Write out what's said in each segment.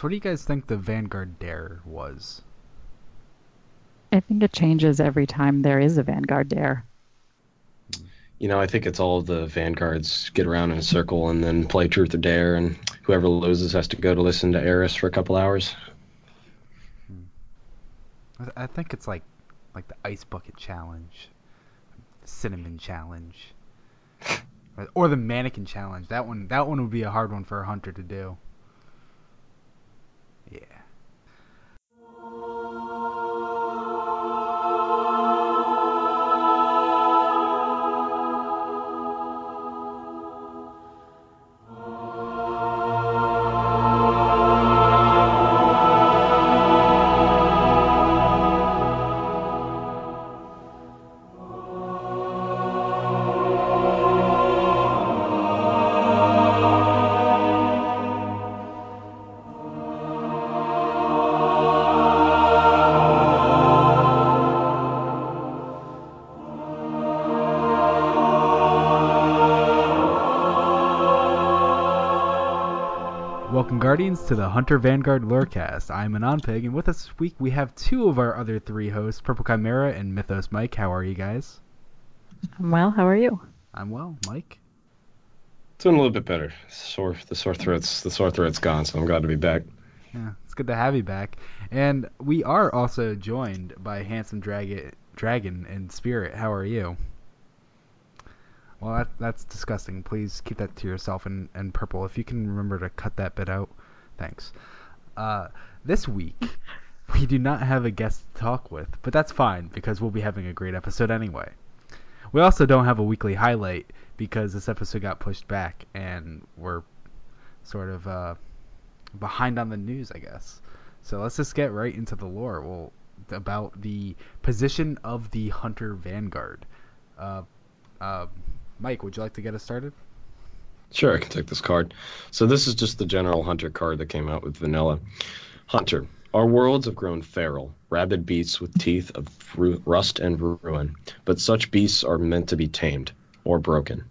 So, what do you guys think the Vanguard Dare was? I think it changes every time there is a Vanguard Dare. You know, I think it's all the Vanguards get around in a circle and then play Truth or Dare, and whoever loses has to go to listen to Eris for a couple hours. I think it's like like the ice bucket challenge, cinnamon challenge, or the mannequin challenge. That one that one would be a hard one for a hunter to do. Yeah. Welcome, Guardians, to the Hunter Vanguard Lorecast. I'm Anonpig, and with us this week we have two of our other three hosts, Purple Chimera and Mythos Mike. How are you guys? I'm well. How are you? I'm well, Mike. Doing a little bit better. Sore, the sore throat's the sore throat's gone, so I'm glad to be back. Yeah, it's good to have you back. And we are also joined by Handsome Dragon, Dragon and Spirit. How are you? Well, that, that's disgusting. Please keep that to yourself. And, and Purple, if you can remember to cut that bit out, thanks. Uh, this week, we do not have a guest to talk with, but that's fine because we'll be having a great episode anyway. We also don't have a weekly highlight because this episode got pushed back and we're sort of uh, behind on the news, I guess. So let's just get right into the lore. Well, about the position of the Hunter Vanguard. Uh, uh, Mike, would you like to get us started? Sure, I can take this card. So this is just the general Hunter card that came out with Vanilla. Hunter. Our worlds have grown feral, rabid beasts with teeth of ru- rust and ruin, but such beasts are meant to be tamed or broken.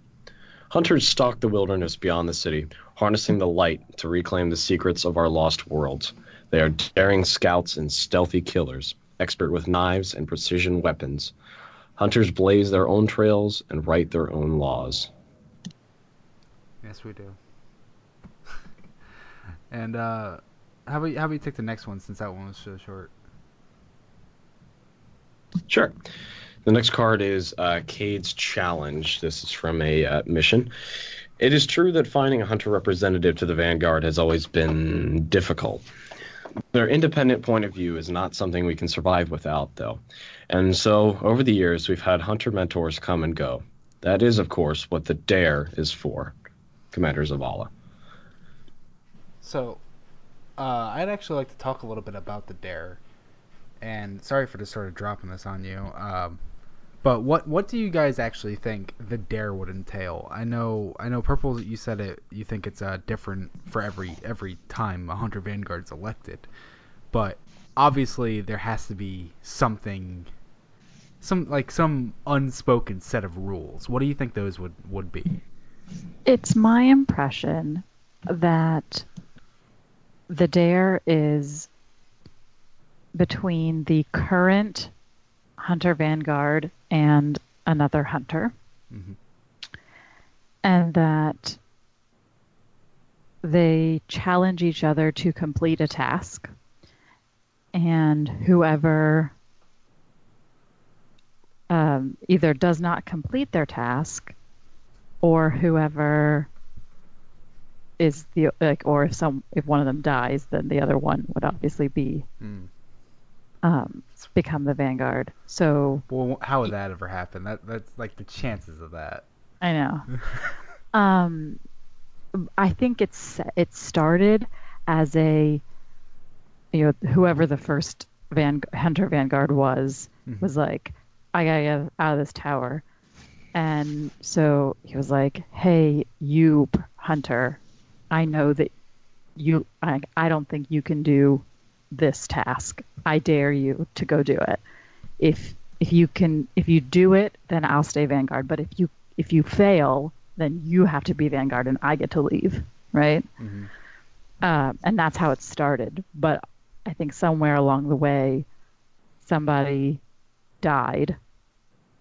Hunters stalk the wilderness beyond the city, harnessing the light to reclaim the secrets of our lost worlds. They are daring scouts and stealthy killers, expert with knives and precision weapons. Hunters blaze their own trails and write their own laws. Yes, we do. and uh, how about how about you take the next one since that one was so short? Sure. The next card is uh, Cayde's Challenge. This is from a uh, mission. It is true that finding a hunter representative to the Vanguard has always been difficult. Their independent point of view is not something we can survive without, though. And so, over the years, we've had hunter mentors come and go. That is, of course, what the Dare is for, Commander Zavala. So, uh, I'd actually like to talk a little bit about the Dare. And sorry for just sort of dropping this on you. Um, but what what do you guys actually think the dare would entail? I know I know purple. You said it. You think it's uh, different for every every time a hunter vanguard's elected, but obviously there has to be something, some like some unspoken set of rules. What do you think those would would be? It's my impression that the dare is between the current hunter vanguard and another hunter. Mhm. And that they challenge each other to complete a task. And whoever um, either does not complete their task or whoever is the like or if some if one of them dies then the other one would obviously be Hmm. um, become the vanguard so Well, how would that ever happen? That that's like the chances of that. I know. um, I think it's it started as a you know whoever the first van hunter vanguard was Mhm. was like I gotta get out of this tower, and so he was like, hey you hunter, I know that you I I don't think you can do this task. I dare you to go do it. If if you can if you do it, then I'll stay vanguard. But if you if you fail, then you have to be vanguard and I get to leave, right? Mhm. uh, and that's how it started. But I think somewhere along the way, somebody died,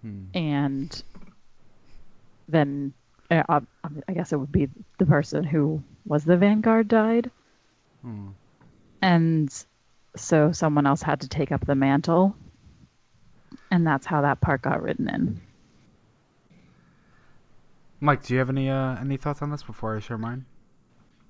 Hmm. and then uh, I I guess it would be the person who was the vanguard died, Hmm. and so someone else had to take up the mantle, and that's how that part got written in. Mike, do you have any uh, any thoughts on this before I share mine?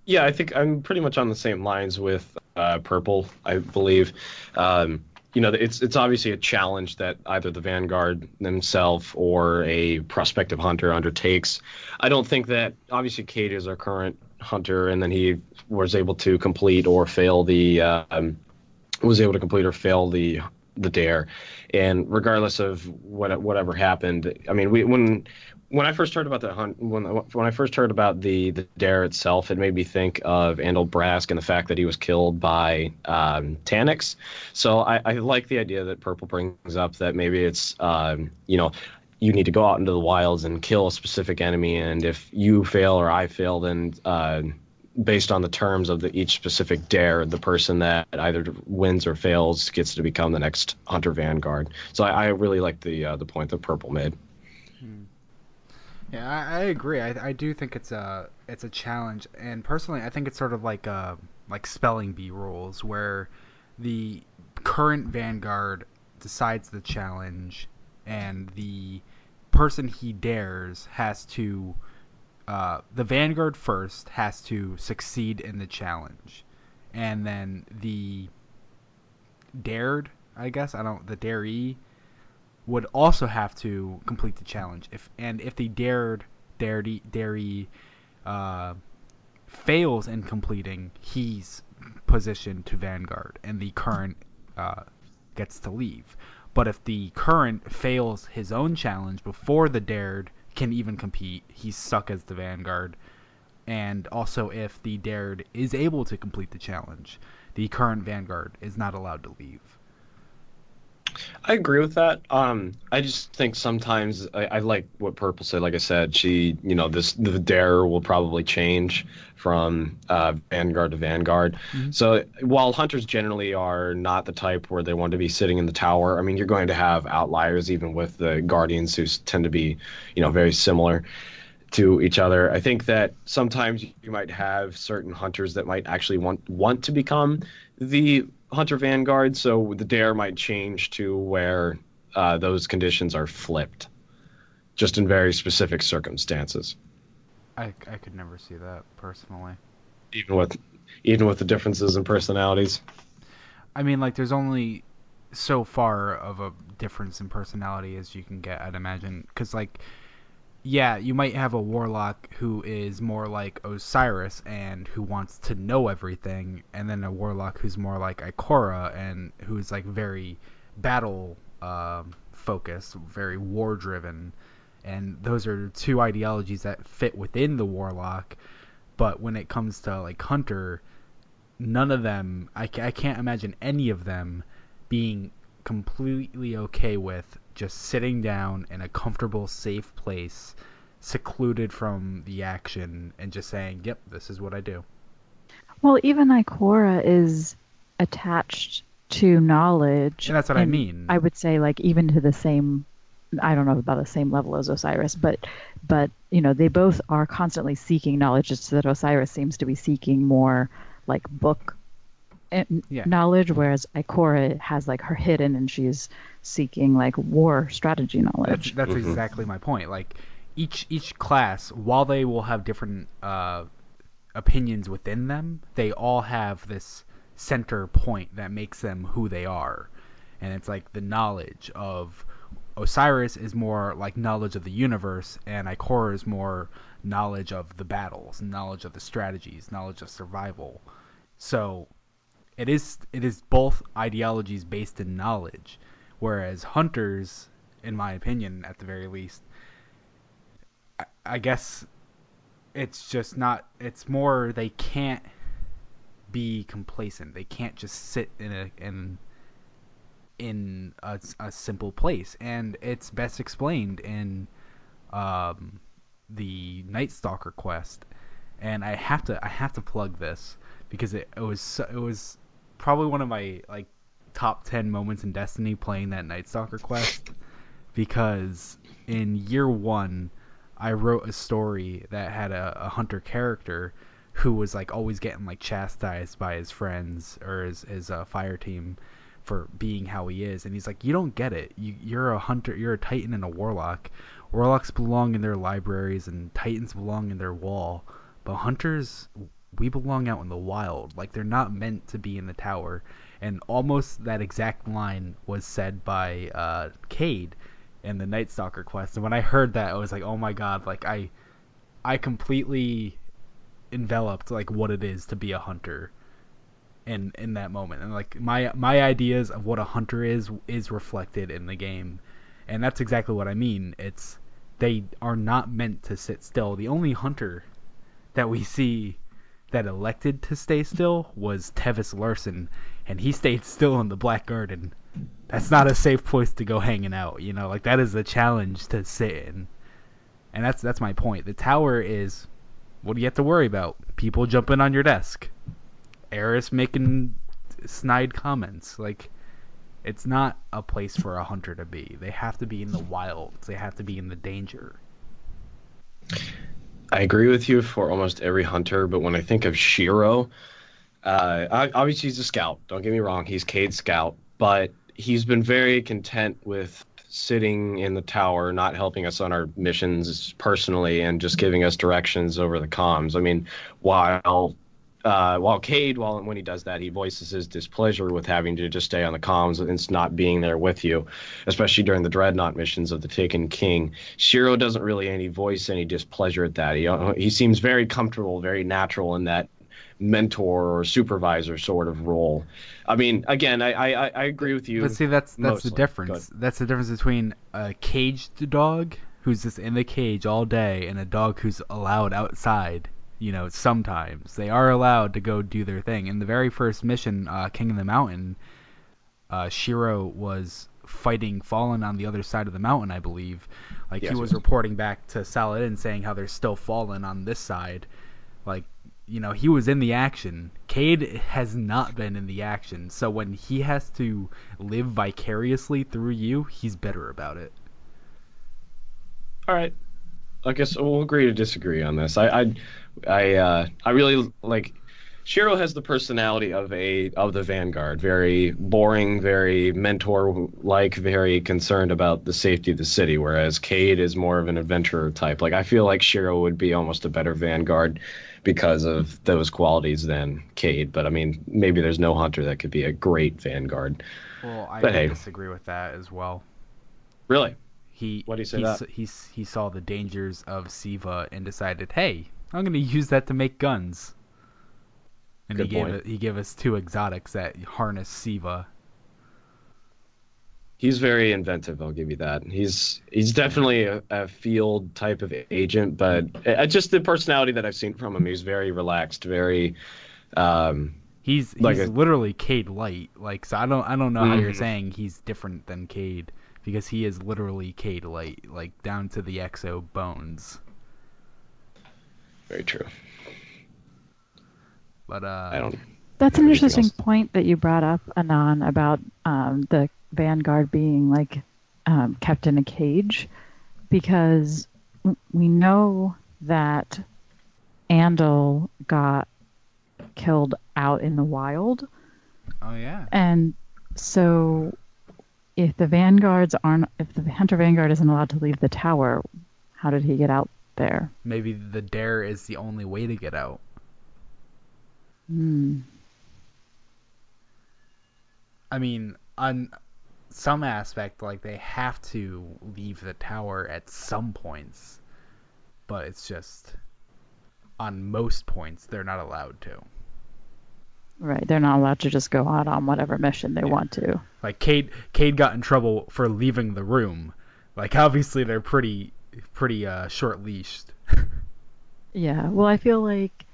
Yeah, I think I'm pretty much on the same lines with uh, Purple. I believe, um, you know, it's it's obviously a challenge that either the Vanguard themselves or a prospective hunter undertakes. I don't think that obviously Cayde is our current hunter, and then he was able to complete or fail the um, was able to complete or fail the the dare, and regardless of what whatever happened, I mean, we when when I first heard about the hunt, when when I first heard about the the dare itself, it made me think of Andal Brask and the fact that he was killed by um, Taniks. So I, I like the idea that Purple brings up that maybe it's um, you know you need to go out into the wilds and kill a specific enemy, and if you fail or I fail, then uh, based on the terms of the, each specific dare, the person that either wins or fails gets to become the next Hunter Vanguard. So I, I really like the uh, the point that Purple made. Yeah, I, I agree. I, I do think it's a it's a challenge, and personally, I think it's sort of like uh like spelling bee rules, where the current vanguard decides the challenge, and the person he dares has to uh, the vanguard first has to succeed in the challenge, and then the dared, I guess I don't the daree would also have to complete the challenge. If and if the dared daredy daree uh, fails in completing, he's positioned to vanguard, and the current uh, gets to leave. But if the current fails his own challenge before the dared can even compete, he's stuck as the vanguard. And also, if the dared is able to complete the challenge, the current vanguard is not allowed to leave. I agree with that. Um, I just think sometimes I, I like what Purple said. Like I said, she, you know, this the dare will probably change from uh, Vanguard to Vanguard. Mhm. So while hunters generally are not the type where they want to be sitting in the tower, I mean, you're going to have outliers even with the Guardians who tend to be, you know, very similar to each other. I think that sometimes you might have certain hunters that might actually want want to become the hunter vanguard, so the dare might change to where uh, those conditions are flipped, just in very specific circumstances. I, I could never see that personally. Even with even with the differences in personalities. I mean, like, there's only so far of a difference in personality as you can get, I'd imagine. Because, like, yeah, you might have a warlock who is more like Osiris and who wants to know everything, and then a warlock who's more like Ikora and who's, like, very battle um, focused, very war driven. And those are two ideologies that fit within the warlock. But when it comes to, like, Hunter, none of them I, I can't imagine any of them being completely okay with just sitting down in a comfortable safe place secluded from the action and just saying yep this is what i do Well, even Ikora is attached to knowledge. and that's what i mean I would say like even to the same I don't know about the same level as Osiris, but but you know, they both are constantly seeking knowledge. It's that Osiris seems to be seeking more like book Yeah. knowledge, whereas Ikora has like her hidden and she's seeking like war strategy that's, knowledge. that's Mhm. exactly my point like each each class while they will have different uh, opinions within them they all have this center point that makes them who they are and it's like the knowledge of Osiris is more like knowledge of the universe, and Ikora is more knowledge of the battles, knowledge of the strategies, knowledge of survival. So it is it is both ideologies based in knowledge, whereas hunters, in my opinion, at the very least, I, I guess it's just not. It's more they can't be complacent. They can't just sit in a in in a, a simple place, and it's best explained in um, the Night Stalker quest. and I have to I have to plug this because it, it was so, it was probably one of my like top 10 moments in Destiny playing that Night Stalker quest because in year 1 I wrote a story that had a, a hunter character who was like always getting like chastised by his friends or his his uh, fire team for being how he is and he's like you don't get it. You, you're a hunter you're a titan and a warlock. Warlocks belong in their libraries and titans belong in their wall but hunters we belong out in the wild. Like they're not meant to be in the tower. And almost that exact line was said by uh Cayde in the Night Stalker quest. And when I heard that I was like oh my god like I I completely enveloped like what it is to be a hunter in in that moment. And like my my ideas of what a hunter is is reflected in the game. And that's exactly what I mean. It's they are not meant to sit still. The only hunter that we see that elected to stay still was Tevis Larson and he stayed still in the Black Garden that's not a safe place to go hanging out you know like that is a challenge to sit in and that's that's my point the tower is what do you have to worry about people jumping on your desk Eris making snide comments. Like, it's not a place for a hunter to be. They have to be in the wilds. They have to be in the danger. I agree with you for almost every hunter, but when I think of Shiro, uh, obviously he's a scout. Don't get me wrong, he's Cayde's scout, but he's been very content with sitting in the tower, not helping us on our missions personally, and just giving us directions over the comms. I mean, while uh, while Cayde, while when he does that, he voices his displeasure with having to just stay on the comms and not being there with you, especially during the dreadnought missions of the Taken King. Shiro doesn't really any voice any displeasure at that. He uh, he seems very comfortable, very natural in that mentor or supervisor sort of role. I mean, again, I I, I agree with you. But see, that's that's mostly. the difference. That's the difference between a caged dog who's just in the cage all day and a dog who's allowed outside you know, sometimes they are allowed to go do their thing. In the very first mission, uh, King of the Mountain, uh, Shiro was fighting Fallen on the other side of the mountain, I believe. Like yes, he was yes. reporting back to Saladin saying how there's still Fallen on this side. Like you know, he was in the action. Cayde has not been in the action, so when he has to live vicariously through you, he's better about it. All right, I guess we'll agree to disagree on this. I I I, uh, I really like. Shiro has the personality of a of the Vanguard, very boring, very mentor like, very concerned about the safety of the city, whereas Cayde is more of an adventurer type. Like I feel like Shiro would be almost a better Vanguard because of those qualities than Cayde. But I mean, maybe there's no hunter that could be a great Vanguard. Well, I but, hey. disagree with that as well. Really? He what do you say he, that? He, he saw the dangers of Siva and decided, hey, I'm going to use that to make guns. And Good he gave point. it, he gave us two exotics that harness Siva. He's very inventive. I'll give you that. He's he's definitely a, a field type of agent, but uh, just the personality that I've seen from him, he's very relaxed, very. Um, he's he's like a, literally Cayde light. Like so, I don't I don't know mm-hmm. how you're mm-hmm. saying he's different than Cayde because he is literally Cayde Light, like down to the exo bones. Very true. But uh, I don't. That's an interesting else. point that you brought up, Anon, about um, the Vanguard being like um, kept in a cage, because we know that Andal got killed out in the wild. Oh yeah. And so if the vanguards aren't, if the hunter vanguard isn't allowed to leave the tower, how did he get out there? Maybe the dare is the only way to get out. Hmm. I mean, on some aspect, like they have to leave the tower at some points, but it's just on most points they're not allowed to. Right, they're not allowed to just go out on whatever mission they yeah. want to. Like Cayde, Cayde got in trouble for leaving the room. Like obviously they're pretty, pretty uh, short leashed. yeah, well, I feel like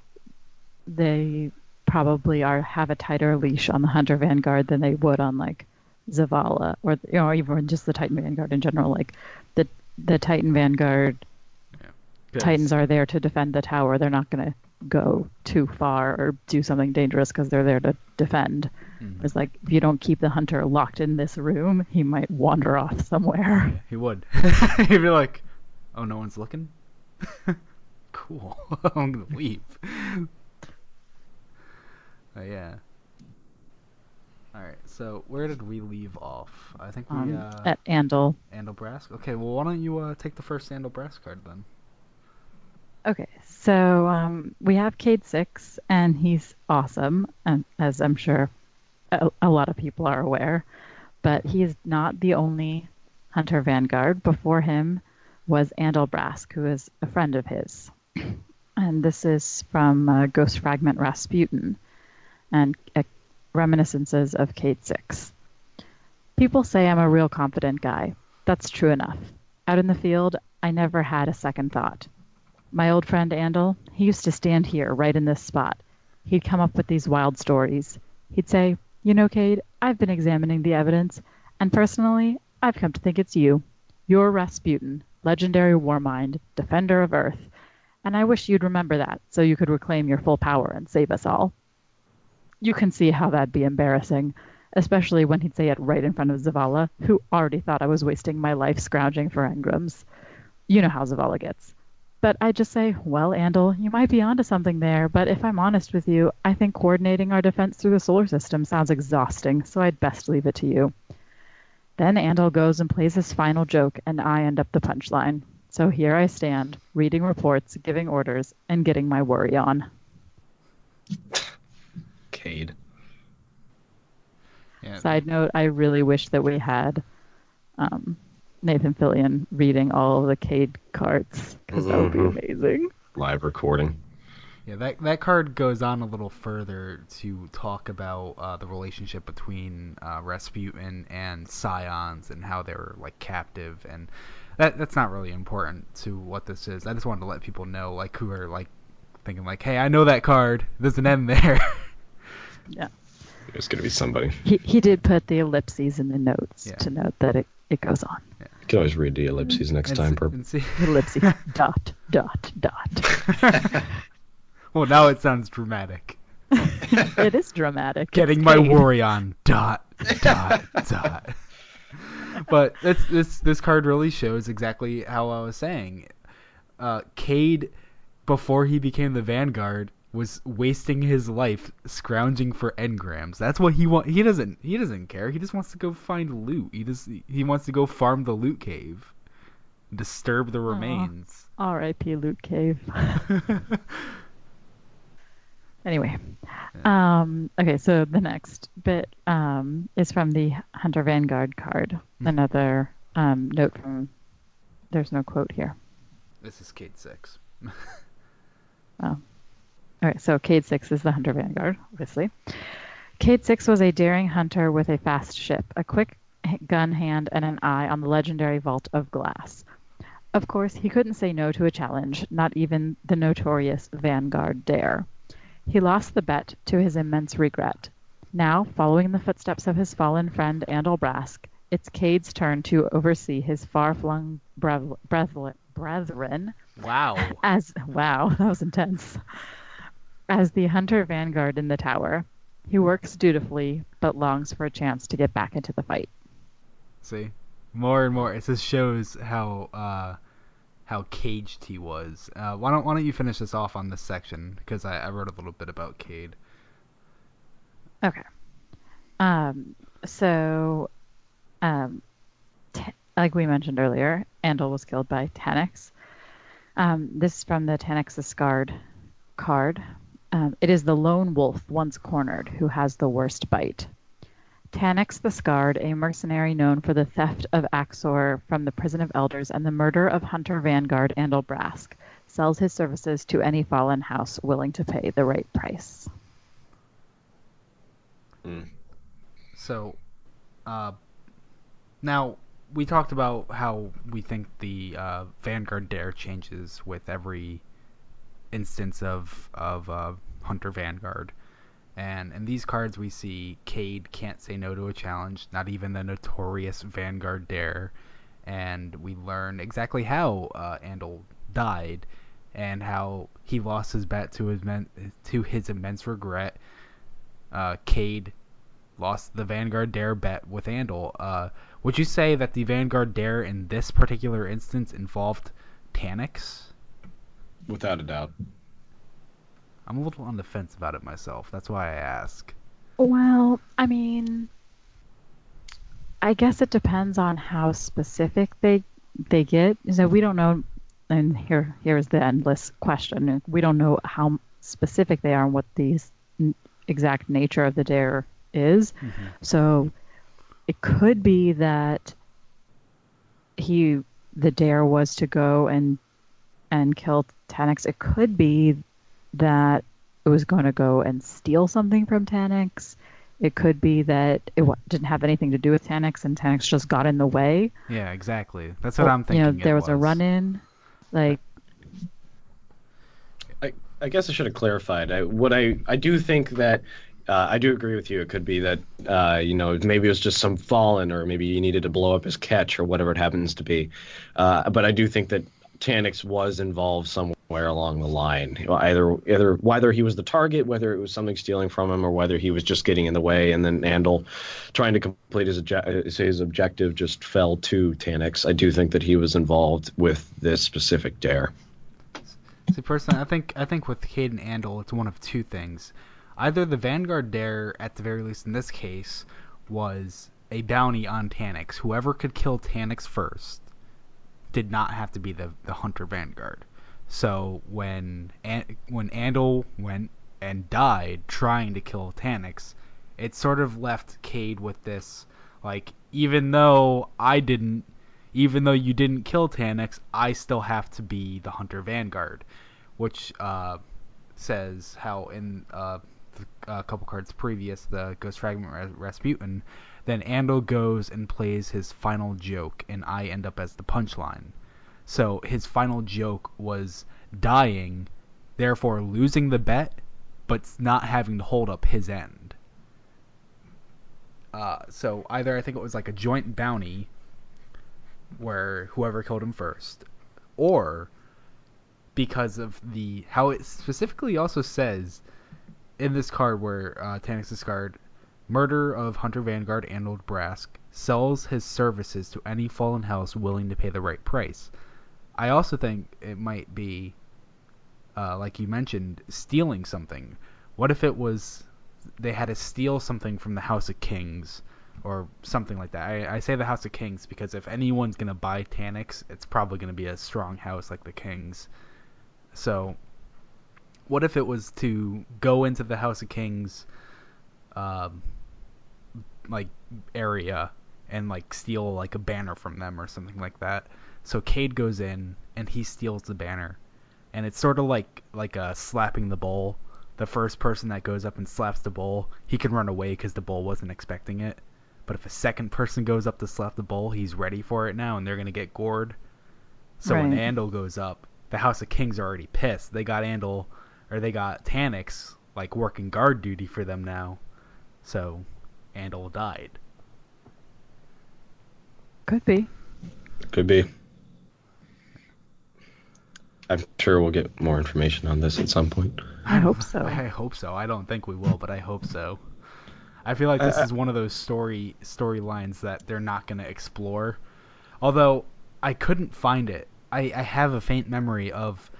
they probably are have a tighter leash on the Hunter Vanguard than they would on like Zavala or you know even just the Titan Vanguard in general. Like the the Titan Vanguard, yeah. Titans are there to defend the tower. They're not gonna go too far or do something dangerous because they're there to defend. Mhm. It's like if you don't keep the hunter locked in this room, he might wander off somewhere. He would. He'd be like, "Oh, no one's looking. cool. I'm gonna leave." Uh, yeah. All right. So where did we leave off? I think we Um, uh, at Andal. Andalbrask. Okay. Well, why don't you uh, take the first Andal Brask card then? Okay, so um, we have Cayde Six, and he's awesome, as I'm sure a, a lot of people are aware. But he is not the only Hunter Vanguard. Before him was Andal Brask, who is a friend of his, and this is from uh, Ghost Fragment Rasputin, and uh, reminiscences of Cayde Six. People say I'm a real confident guy. That's true enough. Out in the field, I never had a second thought. My old friend Andal, he used to stand here, right in this spot. He'd come up with these wild stories. He'd say, You know, Cayde, I've been examining the evidence, and personally, I've come to think it's you. You're Rasputin, legendary war mind, defender of Earth, and I wish you'd remember that so you could reclaim your full power and save us all. You can see how that'd be embarrassing, especially when he'd say it right in front of Zavala, who already thought I was wasting my life scrounging for engrams. You know how Zavala gets. But I just say, well, Andal, you might be onto something there, but if I'm honest with you, I think coordinating our defense through the solar system sounds exhausting, so I'd best leave it to you. Then Andal goes and plays his final joke, and I end up the punchline. So here I stand, reading reports, giving orders, and getting my worry on. Cayde. Yeah. Side note, I really wish that we had um, Nathan Fillion reading all of the Cayde cards, because that would be Mhm. amazing. Live recording. Yeah, that that card goes on a little further to talk about uh, the relationship between uh, Rasputin and Scions and how they were like captive, and that that's not really important to what this is. I just wanted to let people know, like, who are like thinking, like, hey, I know that card. There's an end there. Yeah. There's gonna be somebody. He, he did put the ellipses in the notes Yeah. to note that it, it goes on. You can always read the ellipses next And time. s- Per- see- Ellipses. dot, dot, dot. well, now it sounds dramatic. It is dramatic. Getting It's my Cayde. worry on. Dot dot dot. But this this this card really shows exactly how I was saying. Uh, Cayde, before he became the Vanguard, was wasting his life scrounging for engrams. That's what he want. He doesn't. He doesn't care. He just wants to go find loot. He just. He wants to go farm the loot cave, disturb the remains. R.I.P. Loot Cave. Anyway, um, okay, so the next bit um, is from the Hunter Vanguard card. Hmm. Another um, note from. There's no quote here. this is Cayde six. Oh. Okay, so Cayde 6 is the Hunter Vanguard, obviously. Cayde 6 was a daring hunter with a fast ship, a quick gun hand, and an eye on the legendary Vault of Glass. Of course, he couldn't say no to a challenge, not even the notorious Vanguard Dare. He lost the bet to his immense regret. Now, following in the footsteps of his fallen friend Andal Brask, it's Cayde's turn to oversee his far-flung brethren Wow. as wow, that was intense. As the hunter vanguard in the tower, he works dutifully but longs for a chance to get back into the fight. See, more and more. It just shows how uh, how caged he was. Uh, why don't Why don't you finish this off on this section? Because I, I wrote a little bit about Cayde. Okay. Um. So, um, t- like we mentioned earlier, Andal was killed by Taniks. Um, this is from the Taniks's Scarred card. Um, it is the lone wolf once cornered who has the worst bite. Taniks the Scarred, a mercenary known for the theft of Aksor from the Prison of Elders and the murder of Hunter Vanguard Andal Brask, sells his services to any fallen house willing to pay the right price. Mm. So, uh, now we talked about how we think the uh, Vanguard Dare changes with every instance of of uh, Hunter Vanguard. And in these cards, we see Cayde can't say no to a challenge, not even the notorious Vanguard Dare. And we learn exactly how uh, Andal died and how he lost his bet to his men, to his immense regret. Uh, Cayde lost the Vanguard Dare bet with Andal. Uh, would you say that the Vanguard Dare in this particular instance involved Taniks? Without a doubt. I'm a little on the fence about it myself. That's why I ask. Well, I mean, I guess it depends on how specific they they get. So we don't know, and here here's the endless question. We don't know how specific they are and what the n- exact nature of the dare is. Mm-hmm. So it could be that he the dare was to go and and kill Taniks. It could be that it was going to go and steal something from Taniks. It could be that it w- didn't have anything to do with Taniks and Taniks just got in the way. Yeah, exactly. That's what Or, I'm thinking. You know, it there was, a run in. Like, I, I guess I should have clarified. I, what I I do think that uh, I do agree with you. It could be that uh, you know maybe it was just some fallen, or maybe he needed to blow up his catch, or whatever it happens to be. Uh, but I do think that Taniks was involved somewhere along the line. Either either whether he was the target, whether it was something stealing from him, or whether he was just getting in the way, and then Andal, trying to complete his his objective, just fell to Taniks. I do think that he was involved with this specific dare. See, personally, I think I think with Cayde and Andal, it's one of two things. Either the Vanguard Dare, at the very least in this case, was a bounty on Taniks. Whoever could kill Taniks first did not have to be the, the Hunter Vanguard. So when when Andal went and died trying to kill Taniks, it sort of left Cayde with this like even though I didn't even though you didn't kill Taniks, I still have to be the Hunter Vanguard, which uh, says how in uh, a couple cards previous, the Ghost Fragment Ras- Rasputin, then Andal goes and plays his final joke, and I end up as the punchline. So his final joke was dying, therefore losing the bet, but not having to hold up his end. Uh, so either I think it was like a joint bounty where whoever killed him first, or because of the how it specifically also says in this card where uh, Taniks's card, murder of Hunter Vanguard Arnold Brask sells his services to any fallen house willing to pay the right price. I also think it might be, uh, like you mentioned, stealing something. What if it was they had to steal something from the House of Kings? or something like that. I, I say the House of Kings because if anyone's gonna buy Taniks, it's probably gonna be a strong house like the Kings. So, what if it was to go into the House of Kings, um, like area and like steal like a banner from them or something like that? So Cayde goes in and he steals the banner, and it's sort of like like a slapping the bull. The first person that goes up and slaps the bull, he can run away because the bull wasn't expecting it. But if a second person goes up to slap the bull, he's ready for it now, and they're gonna get gored. So when Right. Andal goes up, the House of Kings are already pissed. They got Andal, or they got Taniks, like working guard duty for them now. So Andal died. could be. Could be. I'm sure we'll get more information on this at some point. I hope so. I hope so. I don't think we will, but I hope so. I feel like this I- I- is one of those story storylines that they're not going to explore. Although I couldn't find it. I, I have a faint memory of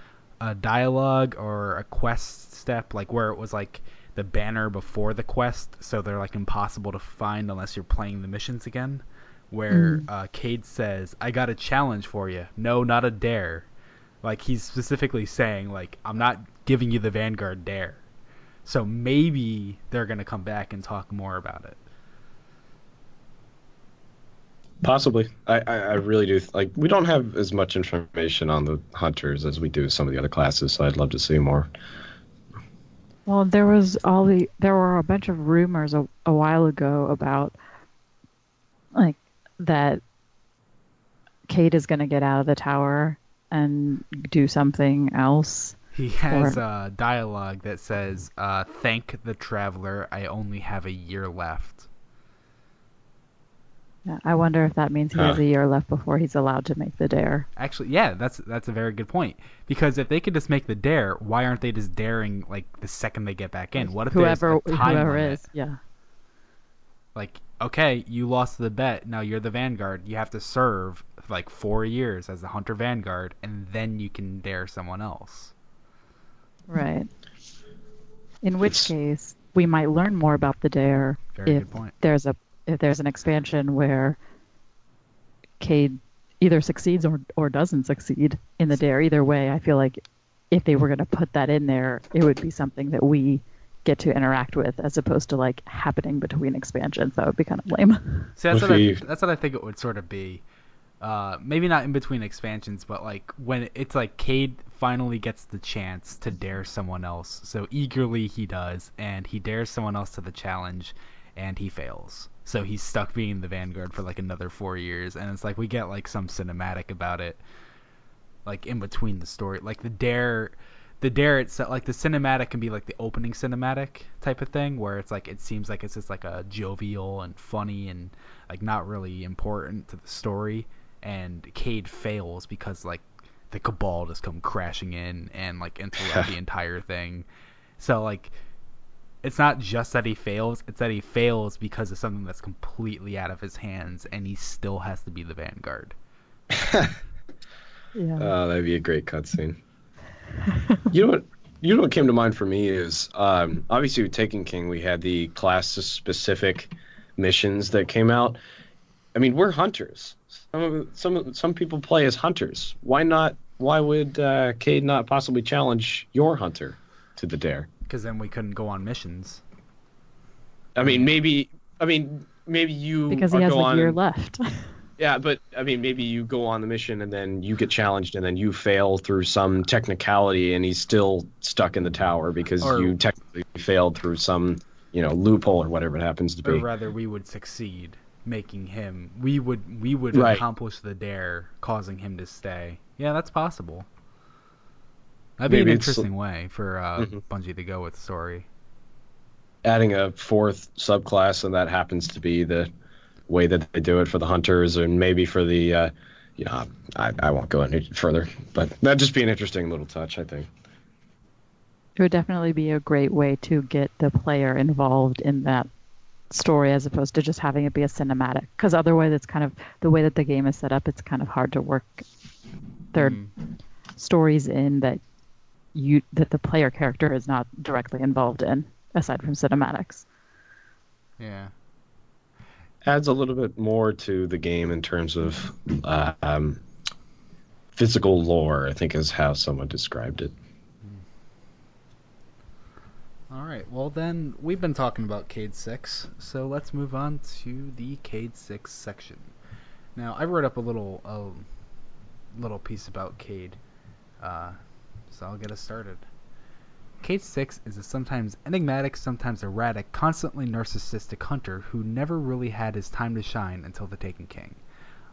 a dialogue or a quest step like where it was like the banner before the quest, so they're like impossible to find unless you're playing the missions again. Where Mm. uh, Cayde says, "I got a challenge for you. No, not a dare." Like he's specifically saying, like I'm not giving you the Vanguard dare. So maybe they're gonna come back and talk more about it. Possibly. I, I, I really do. Like, we don't have as much information on the hunters as we do some of the other classes, so I'd love to see more. Well, there was all the there were a bunch of rumors a, a while ago about like that Cayde is going to get out of the tower and do something else. He has Or- a dialogue that says, uh, "Thank the traveler. I only have a year left." Yeah, I wonder if that means he has Huh. a year left before he's allowed to make the dare. Actually, yeah, that's that's a very good point. Because if they could just make the dare, why aren't they just daring like the second they get back in? What if Whoever there's a time whoever limit? is, yeah. Like, okay, you lost the bet. Now you're the vanguard. You have to serve like four years as the hunter vanguard, and then you can dare someone else. Right. In which case, we might learn more about the dare Very if good point. there's a if there's an expansion where Cayde either succeeds or or doesn't succeed in the dare. Either way, I feel like if they were going to put that in there, it would be something that we get to interact with as opposed to like happening between expansions. That would be kind of lame. See, that's what I, that's what I think it would sort of be. Uh, maybe not in between expansions, but like when it's like Cayde finally gets the chance to dare someone else, so eagerly he does, and he dares someone else to the challenge, and he fails. So he's stuck being the vanguard for like another four years, and it's like we get like some cinematic about it, like in between the story, like the dare. The dare itself, like the cinematic, can be like the opening cinematic type of thing, where it's like it seems like it's just like a jovial and funny and like not really important to the story and Cayde fails because like the cabal just come crashing in and like interrupt the entire thing. So like it's not just that he fails, it's that he fails because of something that's completely out of his hands and he still has to be the vanguard. Yeah. Oh, that'd be a great cutscene. you know what? You know what came to mind for me is um, obviously with Taken King we had the class specific missions that came out. I mean, we're hunters. Some some some people play as hunters. Why not? Why would uh, Cayde not possibly challenge your hunter to the dare? Because then we couldn't go on missions. I mean, maybe. I mean, maybe you because he has go a year and- left. Yeah, but I mean, maybe you go on the mission and then you get challenged and then you fail through some technicality and he's still stuck in the tower because Or- you technically failed through some, you know, loophole or whatever it happens to Or be. rather we would succeed making him we would we would Right. accomplish the dare causing him to stay. Yeah, that's possible. That'd be Maybe an it's- interesting way for uh, Mhm. Bungie to go with the story. Adding a fourth subclass and that happens to be the way that they do it for the hunters and maybe for the, uh, you know, I, I won't go any further, but that'd just be an interesting little touch, I think. it would definitely be a great way to get the player involved in that story as opposed to just having it be a cinematic because otherwise it's kind of the way that the game is set up it's kind of hard to work their Mm. stories in that you that the player character is not directly involved in aside from cinematics Yeah. adds a little bit more to the game in terms of uh, um, physical lore. I think is how someone described it. All right. Well, then we've been talking about Cayde 6, so let's move on to the Cayde 6 section. Now, I wrote up a little a little piece about Cayde, uh, so I'll get us started. Cayde 6 is a sometimes enigmatic, sometimes erratic, constantly narcissistic hunter who never really had his time to shine until the Taken King.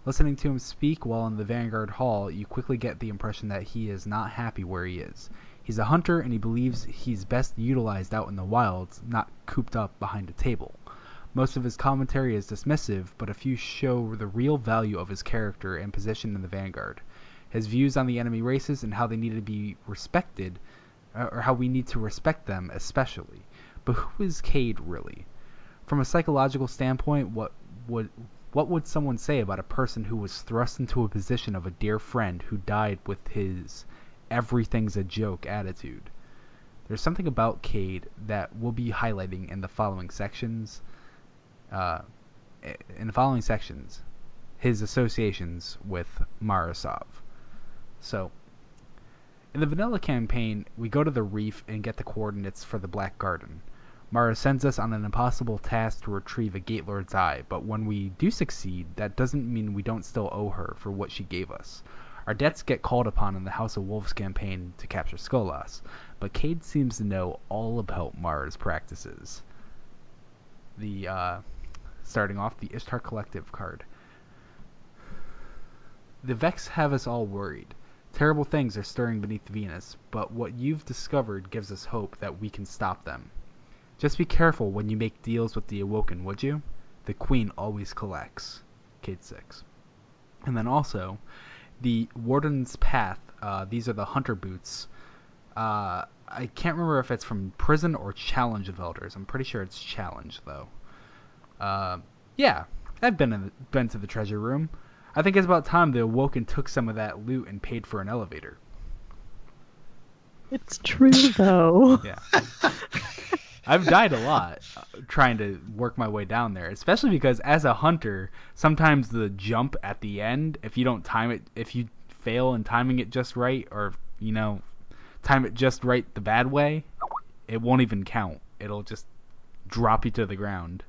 Listening to him speak while in the Vanguard Hall, you quickly get the impression that he is not happy where he is. He's a hunter and he believes he's best utilized out in the wilds, not cooped up behind a table. Most of his commentary is dismissive, but a few show the real value of his character and position in the vanguard. His views on the enemy races and how they need to be respected, uh, or how we need to respect them especially. But who is Cayde really? From a psychological standpoint, what would what would someone say about a person who was thrust into a position of a dear friend who died with his everything's a joke attitude. There's something about Cayde that we'll be highlighting in the following sections. Uh, in the following sections, his associations with Mara Sov. So, in the vanilla campaign, we go to the reef and get the coordinates for the Black Garden. Mara sends us on an impossible task to retrieve a Gate Lord's eye, but when we do succeed, that doesn't mean we don't still owe her for what she gave us. Our debts get called upon in the House of Wolves campaign to capture Skolas, but Cayde seems to know all about Mara's practices. The uh, starting off the Ishtar Collective card. The Vex have us all worried. Terrible things are stirring beneath Venus, but what you've discovered gives us hope that we can stop them. Just be careful when you make deals with the Awoken, would you? The Queen always collects. Cayde Six. And then also, the Warden's Path. Uh, these are the hunter boots. Uh, I can't remember if it's from Prison or Challenge of Elders. I'm pretty sure it's Challenge though. Uh, yeah, I've been in been to the treasure room. I think it's about time the Awoken took some of that loot and paid for an elevator. It's true though. Yeah. I've died a lot uh, trying to work my way down there, especially because as a hunter, sometimes the jump at the end, if you don't time it, if you fail in timing it just right, or you know, time it just right the bad way, it won't even count. It'll just drop you to the ground.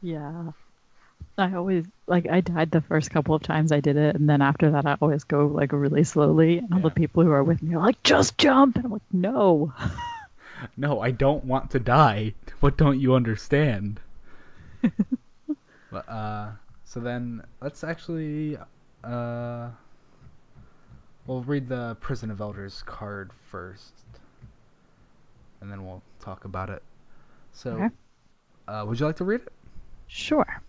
Yeah. I always like I died the first couple of times I did it, and then after that I always go like really slowly, and all the people who are with me are like, "Just jump!" And I'm like, "No." No, I don't want to die. What don't you understand? but uh, so then let's actually uh, we'll read the Prison of Elders card first, and then we'll talk about it. So, Okay. uh, would you like to read it? Sure.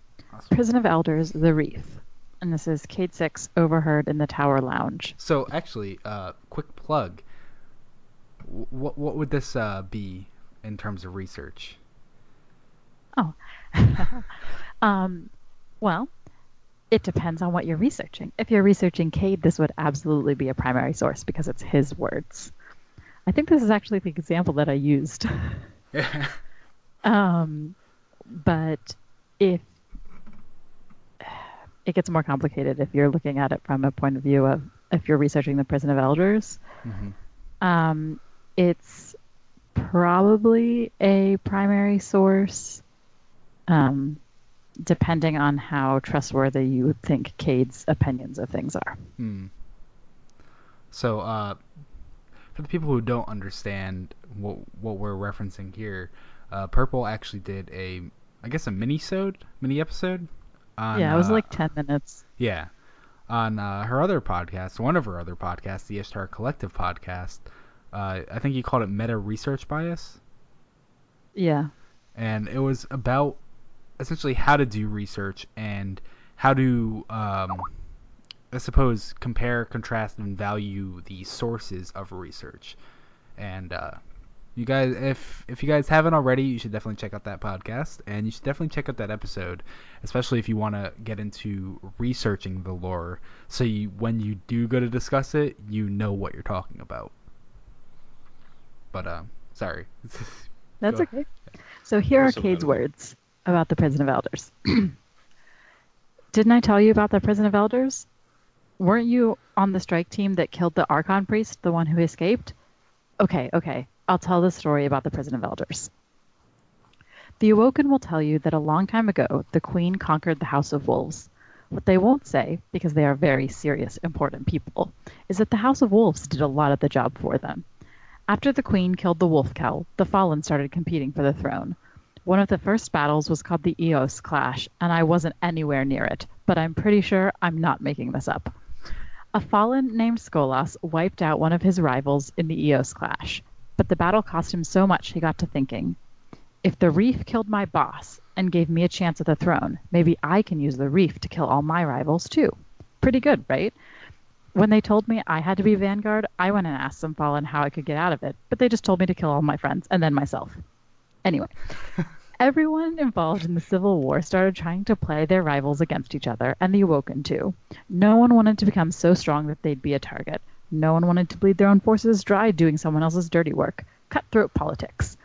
Prison of Elders, The Wreath, and this is Cayde Six overheard in the Tower Lounge. So actually, uh, quick plug. What what would this uh, be in terms of research? Oh. um, well, it depends on what you're researching. If you're researching Cayde, this would absolutely be a primary source because it's his words. I think this is actually the example that I used. um, but if it gets more complicated if you're looking at it from a point of view of if you're researching the prison of elders, hmm um, it's probably a primary source, um, depending on how trustworthy you think Cayde's opinions of things are. Hmm. So, uh, for the people who don't understand what what we're referencing here, uh, Purple actually did a, I guess a mini-sode, mini episode. On, yeah, it was uh, like 10 minutes. yeah, on uh, her other podcast, one of her other podcasts, the Ishtar Collective podcast. Uh, I think you called it meta research bias, Yeah. and it was about essentially how to do research and how to, um, I suppose, compare, contrast, and value the sources of research. And uh, you guys, if if you guys haven't already, you should definitely check out that podcast, and you should definitely check out that episode, especially if you want to get into researching the lore, so you when you do go to discuss it, you know what you're talking about. But uh, sorry. That's okay. So here are Also Cayde's words about the Prison of Elders. Didn't I tell you about the Prison of Elders? Weren't you on the strike team that killed the Archon priest, the one who escaped? Okay, okay. I'll tell the story about the Prison of Elders. The Awoken will tell you that a long time ago, the Queen conquered the House of Wolves. What they won't say, because they are very serious, important people, is that the House of Wolves did a lot of the job for them. After the Queen killed the Wolfkel, the Fallen started competing for the throne. One of the first battles was called the Eos Clash, and I wasn't anywhere near it, but I'm pretty sure I'm not making this up. A Fallen named Skolas wiped out one of his rivals in the Eos Clash, but the battle cost him so much he got to thinking if the reef killed my boss and gave me a chance at the throne, maybe I can use the reef to kill all my rivals too. Pretty good, right? When they told me I had to be Vanguard, I went and asked some Fallen how I could get out of it, but they just told me to kill all my friends and then myself. Anyway, everyone involved in the Civil War started trying to play their rivals against each other, and the Awoken too. No one wanted to become so strong that they'd be a target. No one wanted to bleed their own forces dry doing someone else's dirty work. Cutthroat politics.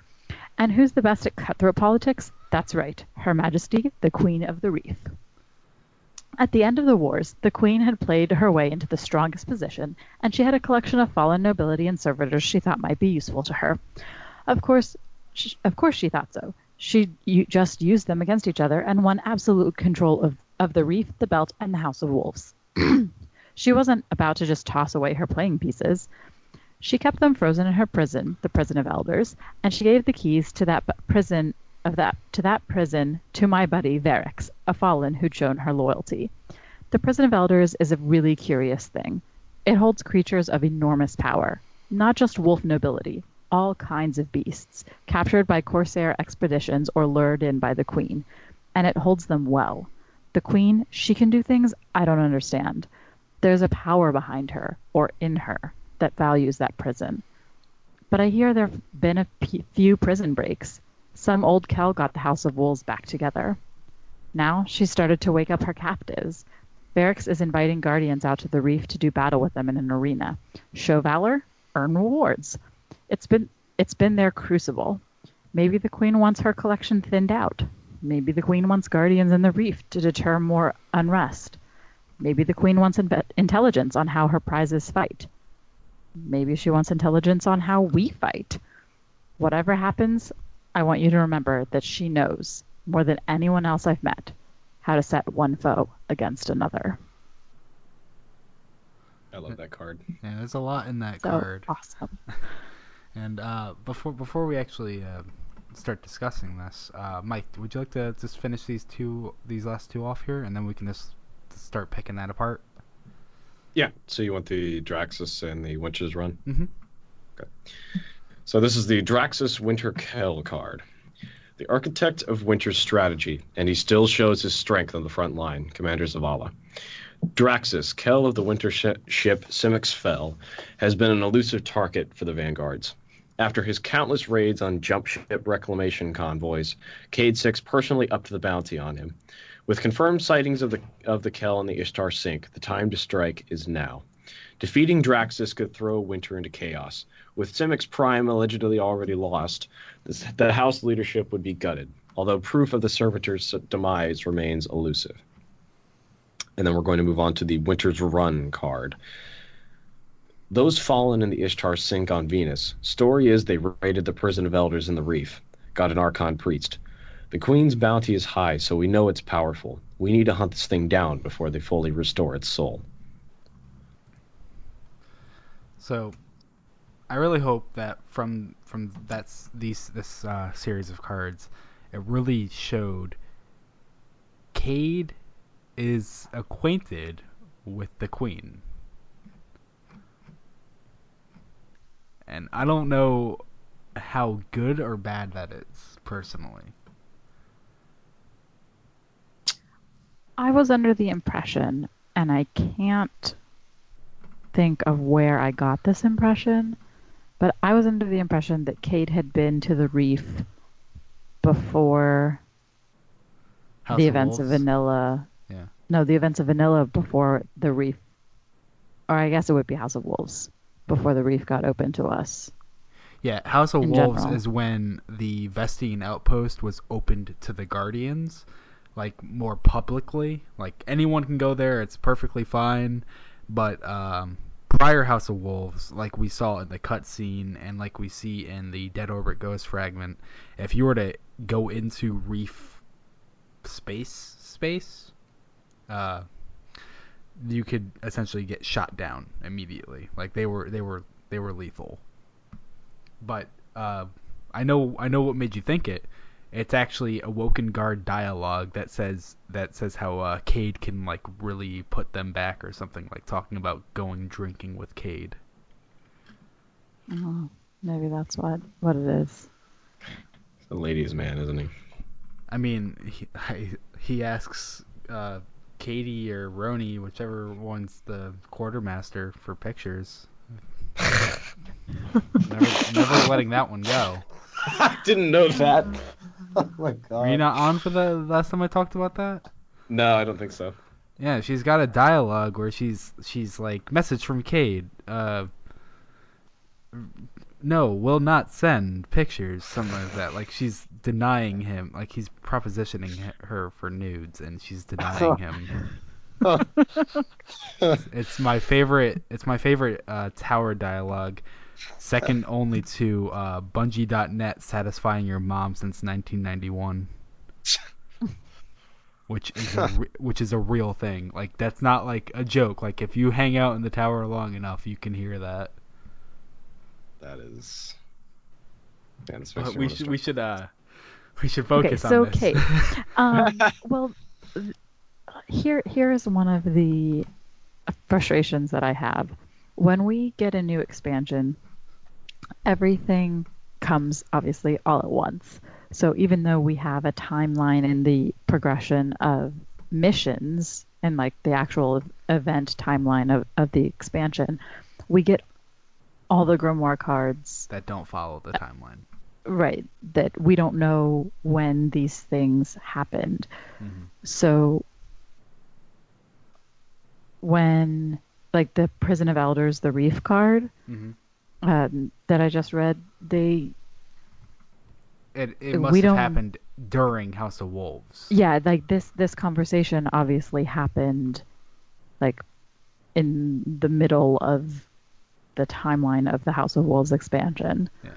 And who's the best at cutthroat politics? That's right, Her Majesty, the Queen of the Reef. At the end of the wars, the Queen had played her way into the strongest position, and she had a collection of fallen nobility and servitors she thought might be useful to her. Of course, sh of course she thought so. She just used them against each other and won absolute control of, of the Reef, the Belt, and the House of Wolves. she wasn't about to just toss away her playing pieces. She kept them frozen in her prison, the prison of elders, and she gave the keys to that prison of that to that prison to my buddy Variks, a fallen who'd shown her loyalty. The prison of elders is a really curious thing. It holds creatures of enormous power, not just wolf nobility, all kinds of beasts, captured by corsair expeditions or lured in by the queen, and it holds them well. The queen, she can do things I don't understand. There's a power behind her, or in her, that values that prison. But I hear there have been a few prison breaks. Some old Kell got the House of Wolves back together. Now she's started to wake up her captives. Variks is inviting guardians out to the reef to do battle with them in an arena. Show valor, earn rewards. It's been it's been their crucible. Maybe the queen wants her collection thinned out. Maybe the queen wants guardians in the reef to deter more unrest. Maybe the queen wants inve- intelligence on how her prizes fight. Maybe she wants intelligence on how we fight. Whatever happens, I want you to remember that she knows, more than anyone else I've met, how to set one foe against another. I love that card. Yeah, there's a lot in that So card. awesome. And uh, before before we actually uh, start discussing this, uh, Mike, would you like to just finish these two these last two off here, and then we can just start picking that apart? Yeah. So you want the Draksis and the Winter's Run? Mhm. Okay. So this is the Draksis Winter Kell card. The architect of Winter's strategy, and he still shows his strength on the front line, Commander Zavala. Draksis, Kell of the Winter sh- ship Simix Fell, has been an elusive target for the Vanguards. After his countless raids on jump ship reclamation convoys, Cayde Six personally upped the bounty on him. With confirmed sightings of the of the Kell and the Ishtar sink, the time to strike is now. Defeating Draksis could throw Winter into chaos. With Simiks Prime allegedly already lost, the House leadership would be gutted, although proof of the servitor's demise remains elusive. And then we're going to move on to the Winter's Run card. Those fallen in the Ishtar sink on Venus, story is they raided the prison of elders in the reef, got an Archon priest. The Queen's bounty is high, so we know it's powerful. We need to hunt this thing down before they fully restore its soul. So, I really hope that from from that's these this uh, series of cards, it really showed Cayde is acquainted with the Queen. And I don't know how good or bad that is, personally. I was under the impression, and I can't think of where I got this impression, but I was under the impression that Cayde had been to the reef before House the of events of Vanilla. Yeah. No, the events of Vanilla before the reef. Or I guess it would be House of Wolves before the reef got open to us. Yeah, House of in Wolves general. is when the Vestian outpost was opened to the Guardians, like more publicly. Like anyone can go there; it's perfectly fine. But um, prior House of Wolves, like we saw in the cutscene and like we see in the Dead Orbit Ghost fragment, if you were to go into Reef space space, uh, you could essentially get shot down immediately. Like they were they were they were lethal but uh, I know I know what made you think it. It's actually Awoken Guard dialogue that says that says how uh, Cayde can like really put them back or something like talking about going drinking with Cayde. Oh, maybe that's what what it is. The ladies' man, isn't he? I mean, he, I, he asks uh, Kadi or Roni, whichever one's the quartermaster for pictures. never, never letting that one go. I didn't know that. Oh my god. Were you not on for the last time I talked about that? No, I don't think so. Yeah, she's got a dialogue where she's she's like message from Cayde. Uh, no, will not send pictures, something like that. Like she's denying him, like he's propositioning her for nudes, and she's denying him. It's my favorite. It's my favorite uh, tower dialogue, second only to uh, Bungie.net satisfying your mom since 1991. Which is a re- which is a real thing. Like that's not like a joke. Like if you hang out in the tower long enough, you can hear that. that is. Yeah, this makes But we wanna should we should uh we should focus okay, so on this. Kate. Um, well, th- here here is one of the frustrations that I have. When we get a new expansion, everything comes obviously all at once. So even though we have a timeline in the progression of missions and like the actual event timeline of, of the expansion, we get all the grimoire cards that don't follow the timeline. right that we don't know when these things happened. Mhm. So when like the prison of elders, the reef card hmm um, that I just read, they It it We must have don't- happened during House of Wolves. yeah like this this conversation obviously happened like in the middle of the timeline of the House of Wolves expansion. Yeah.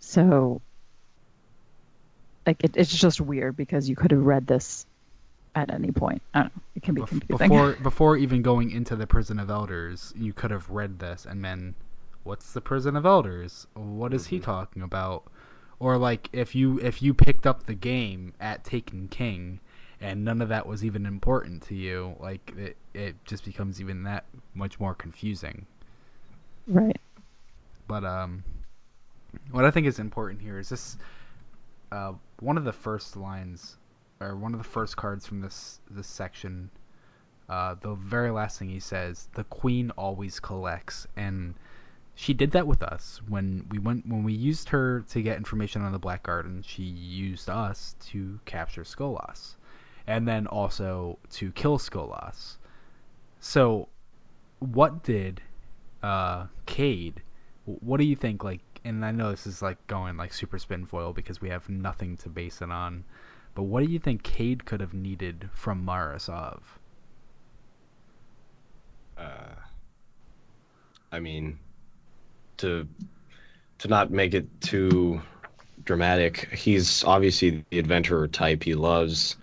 So like it, it's just weird because you could have read this at any point. I don't know. It can be confusing. Before before even going into the Prison of Elders, you could have read this and then, what's the Prison of Elders? What is he Mhm. talking about? Or like if you if you picked up the game at Taken King, and none of that was even important to you, like it it just becomes even that much more confusing. right. But um, what I think is important here is this. Uh, one of the first lines, or one of the first cards from this this section. Uh, the very last thing he says, "The Queen always collects," and she did that with us when we went when we used her to get information on the Black Garden. She used us to capture Skolas, and then also to kill Skolas. So, what did uh, Cayde? What do you think? Like, and I know this is like going like super spin foil because we have nothing to base it on. But what do you think Cayde could have needed from Mara Sov? Uh, I mean, to to not make it too dramatic, he's obviously the adventurer type. He loves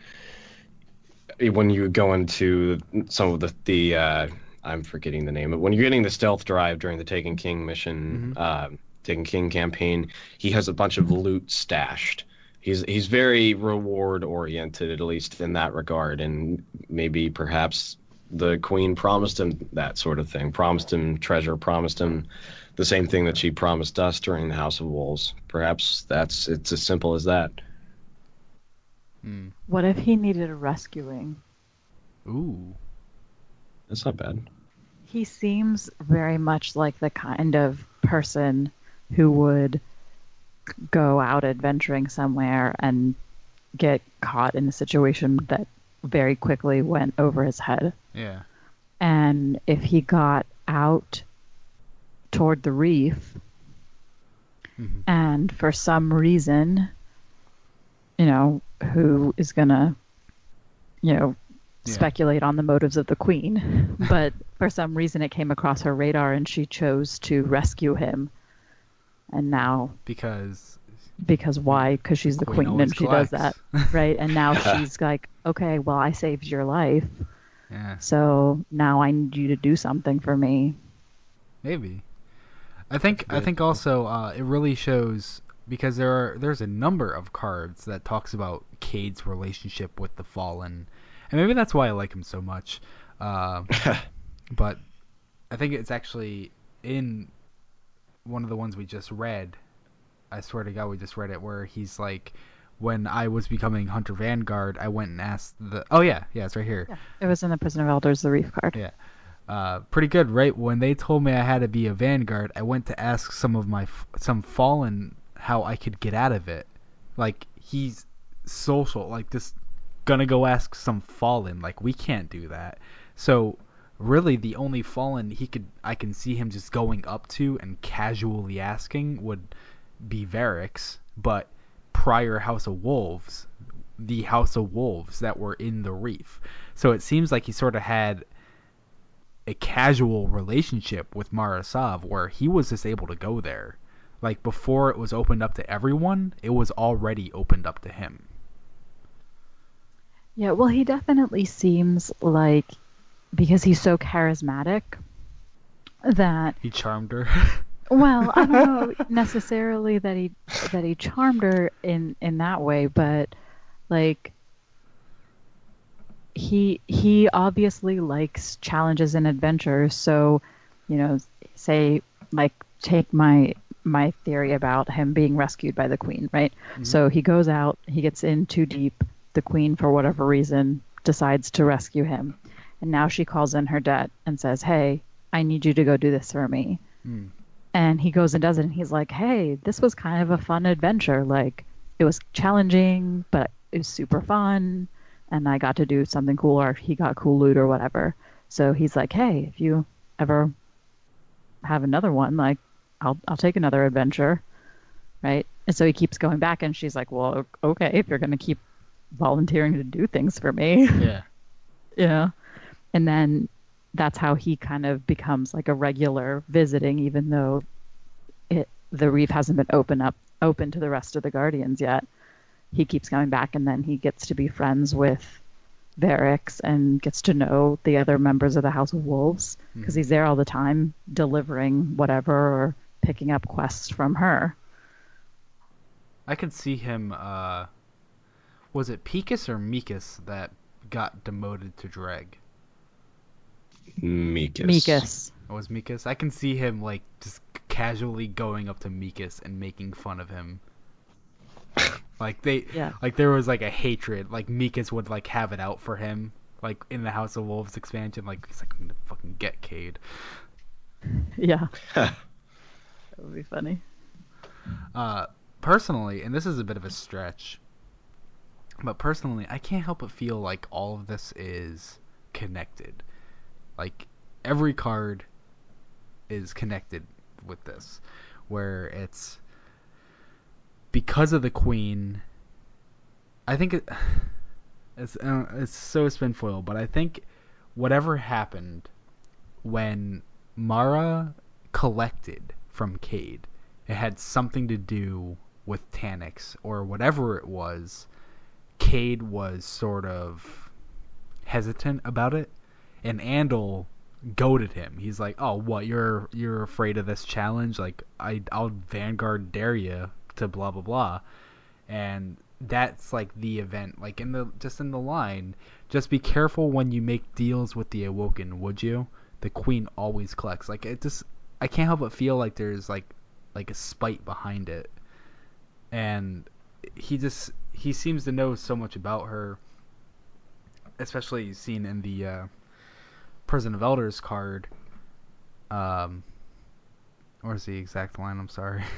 when you go into some of the the uh, I'm forgetting the name, but when you're getting the stealth drive during the Taken King mission, uh, Taken King campaign, he has a bunch of loot stashed. He's he's very reward oriented, at least in that regard, and maybe perhaps the queen promised him that sort of thing, promised him treasure, promised him the same thing that she promised us during the House of Wolves. Perhaps that's it's as simple as that. Hmm. What if he needed a rescuing? Ooh. That's not bad. He seems very much like the kind of person who would go out adventuring somewhere and get caught in a situation that very quickly went over his head. Yeah. And if he got out toward the reef Mhm. and for some reason, you know, who is going to, you know, Yeah. speculate on the motives of the queen, but for some reason it came across her radar and she chose to rescue him. And now, Because because why? Because she's the Queen queen, always and she does that, right? And now she's like, okay, well, I saved your life, yeah, so now I need you to do something for me. maybe. I think I think also uh, it really shows because there are there's a number of cards that talks about Cayde's relationship with the Fallen, and maybe that's why I like him so much. Uh, but I think it's actually in one of the ones we just read. I swear to God, we just read it where he's like, when I was becoming Hunter Vanguard, I went and asked the. Oh yeah, yeah, it's right here. Yeah, it was in the Prison of Elders, the Reef card. Yeah. Uh, pretty good, right? When they told me I had to be a Vanguard, I went to ask some of my f- some Fallen how I could get out of it. Like he's social, like just gonna go ask some Fallen. Like we can't do that. So really, the only Fallen he could I can see him just going up to and casually asking would be Variks, but prior House of Wolves, the House of Wolves that were in the Reef. So it seems like he sort of had a casual relationship with Mara Sov where he was just able to go there. Like before it was opened up to everyone, it was already opened up to him. Yeah, well, he definitely seems like because he's so charismatic that He charmed her. well, I don't know necessarily that he that he charmed her in in that way, but like he he obviously likes challenges and adventures. So, you know, say like take my my theory about him being rescued by the queen, right? Mm-hmm. So he goes out, he gets in too deep, the queen, for whatever reason, decides to rescue him. And now she calls in her debt and says, Hey, I need you to go do this for me. Hmm. And he goes and does it. And he's like, Hey, this was kind of a fun adventure. Like, it was challenging, but it was super fun. And I got to do something cool, or he got cool loot or whatever. So he's like, Hey, if you ever have another one, like, I'll, I'll take another adventure. Right. And so he keeps going back, and she's like, Well, okay, if you're going to keep volunteering to do things for me. Yeah. Yeah. And then that's how he kind of becomes like a regular visiting, even though it the reef hasn't been open up open to the rest of the Guardians yet. He keeps coming back and then he gets to be friends with Variks and gets to know the other members of the House of Wolves because he's there all the time delivering whatever or picking up quests from her. I could see him. Uh, was it Picus or Mikus that got demoted to Dreg? Mikus. Mikus. It was Mikus. I can see him like just casually going up to Mikus and making fun of him. like they, Yeah. like there was like a hatred. Like Mikus would like have it out for him. Like in the House of Wolves expansion, like he's like I'm gonna fucking get Cayde. Yeah. that would be funny. Uh, personally, and this is a bit of a stretch, but personally, I can't help but feel like all of this is connected. Like every card is connected with this, where it's because of the queen. I think it, it's it's so spin foil, but I think whatever happened when Mara collected from Cayde, it had something to do with Taniks or whatever it was. Cayde was sort of hesitant about it, and Andal goaded him. He's like, "Oh, what? You're you're afraid of this challenge? Like, I I'll Vanguard dare you to blah blah blah," and that's like the event. Like in the just in the line, just be careful when you make deals with the Awoken, would you? The Queen always collects. Like it just, I can't help but feel like there's like like a spite behind it, and he just he seems to know so much about her, especially seen in the uh, Prison of Elders card. Um, where's the exact line? I'm sorry.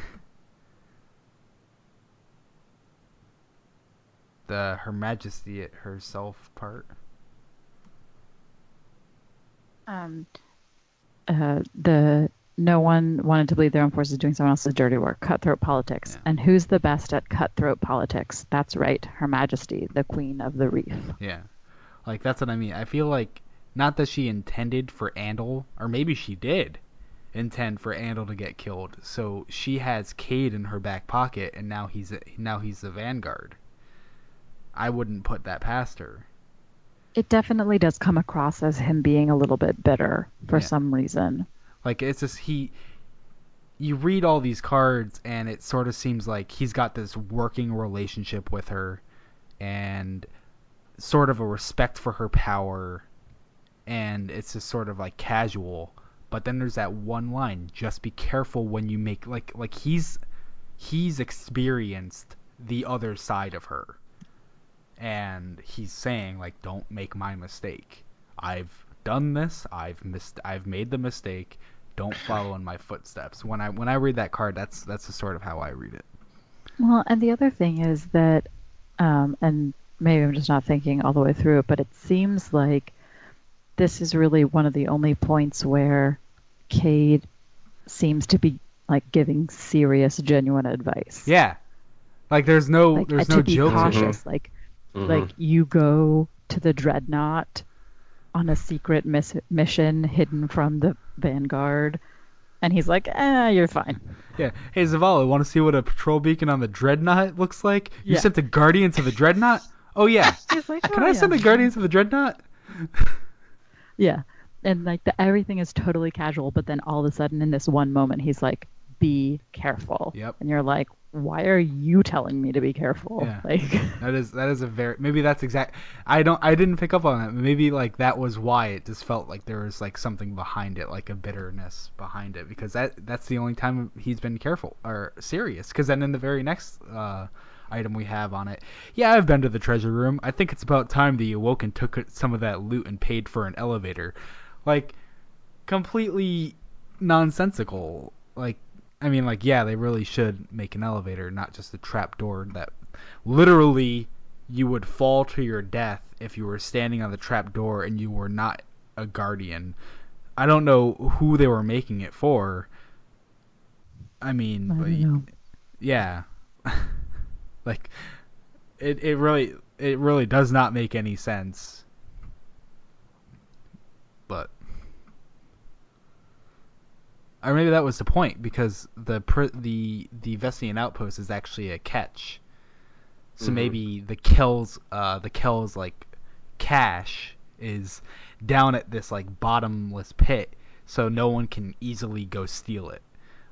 the Her Majesty herself part. Um, uh, the no one wanted to believe their own forces doing someone else's dirty work, cutthroat politics. Yeah. And who's the best at cutthroat politics? That's right, Her Majesty, the Queen of the Reef. Yeah. Like that's what I mean. I feel like not that she intended for Andal, or maybe she did intend for Andal to get killed. So she has Cayde in her back pocket, and now he's now he's the Vanguard. I wouldn't put that past her. It definitely does come across as him being a little bit bitter for Yeah. some reason. Like it's just he. You read all these cards, and it sort of seems like he's got this working relationship with her, and sort of a respect for her power, and it's just sort of like casual. But then there's that one line: just be careful when you make like like he's he's experienced the other side of her, and he's saying like, don't make my mistake. I've done this. I've missed. I've made the mistake. Don't follow in my footsteps. When I when I read that card, that's that's the sort of how I read it. Well, and the other thing is that, um, and maybe I'm just not thinking all the way through it, but it seems like this is really one of the only points where Cayde seems to be like giving serious, genuine advice. Yeah, like there's no Like there's uh, no to be joke. cautious. Like Mhm. like you go to the dreadnought on a secret miss- mission hidden from the vanguard and he's like eh you're fine Yeah. Hey Zavala, want to see what a patrol beacon on the dreadnought looks like? You Yeah. sent the guardian to the dreadnought? Oh yeah. he's like Can "Oh, I yeah." send the guardian to the dreadnought? yeah and like the everything is totally casual but then all of a sudden in this one moment he's like be careful Yep. and you're like why are you telling me to be careful Yeah. like That is that is a very maybe that's exact. I don't I didn't pick up on that. Maybe like that was why it just felt like there was like something behind it, like a bitterness behind it, because that that's the only time he's been careful or serious. Because then in the very next uh, item we have on it. Yeah, I've been to the treasure room. I think it's about time that you awoke and took some of that loot and paid for an elevator. Like, completely nonsensical. Like, I mean, like, yeah, they really should make an elevator, not just a trap door that literally you would fall to your death if you were standing on the trap door and you were not a guardian. I don't know who they were making it for. I mean, I but yeah, like it it really it really does not make any sense. But or maybe that was the point because the pr- the the Vestian outpost is actually a catch. So Mhm. maybe the kills uh the kills like cache is down at this like bottomless pit so no one can easily go steal it.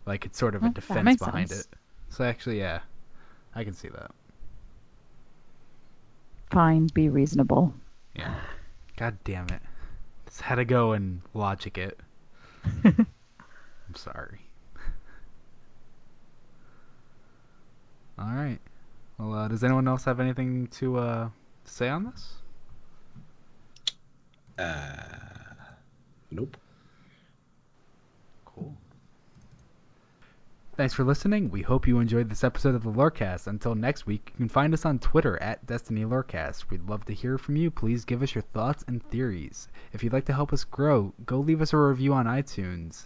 Like it's sort of a defense behind sense. it. So actually yeah. I can see that. Fine, be reasonable. Yeah. God damn it. Just had to go and logic it. I'm sorry. All right. Well, uh, does anyone else have anything to uh, say on this? Uh, nope. Thanks for listening. We hope you enjoyed this episode of the Lorecast. Until next week, you can find us on Twitter at Destiny Lorecast. We'd love to hear from you. Please give us your thoughts and theories. If you'd like to help us grow, go leave us a review on iTunes.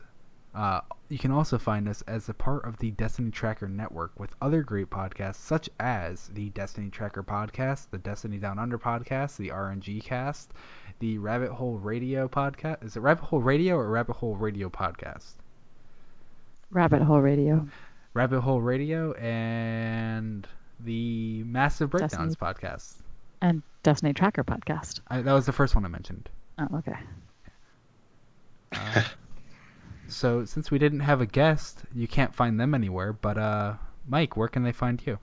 Uh, you can also find us as a part of the Destiny Tracker network with other great podcasts such as the Destiny Tracker podcast, the Destiny Down Under podcast, the RNG cast, the Rabbit Hole Radio podcast. Is it Rabbit Hole Radio or Rabbit Hole Radio podcast? Rabbit Hole Radio. Rabbit Hole Radio and the Massive Breakdowns podcast. And Destiny Tracker podcast. I, that was the first one I mentioned. Oh, okay. Uh, so since we didn't have a guest, you can't find them anywhere. But uh, Mike, where can they find you?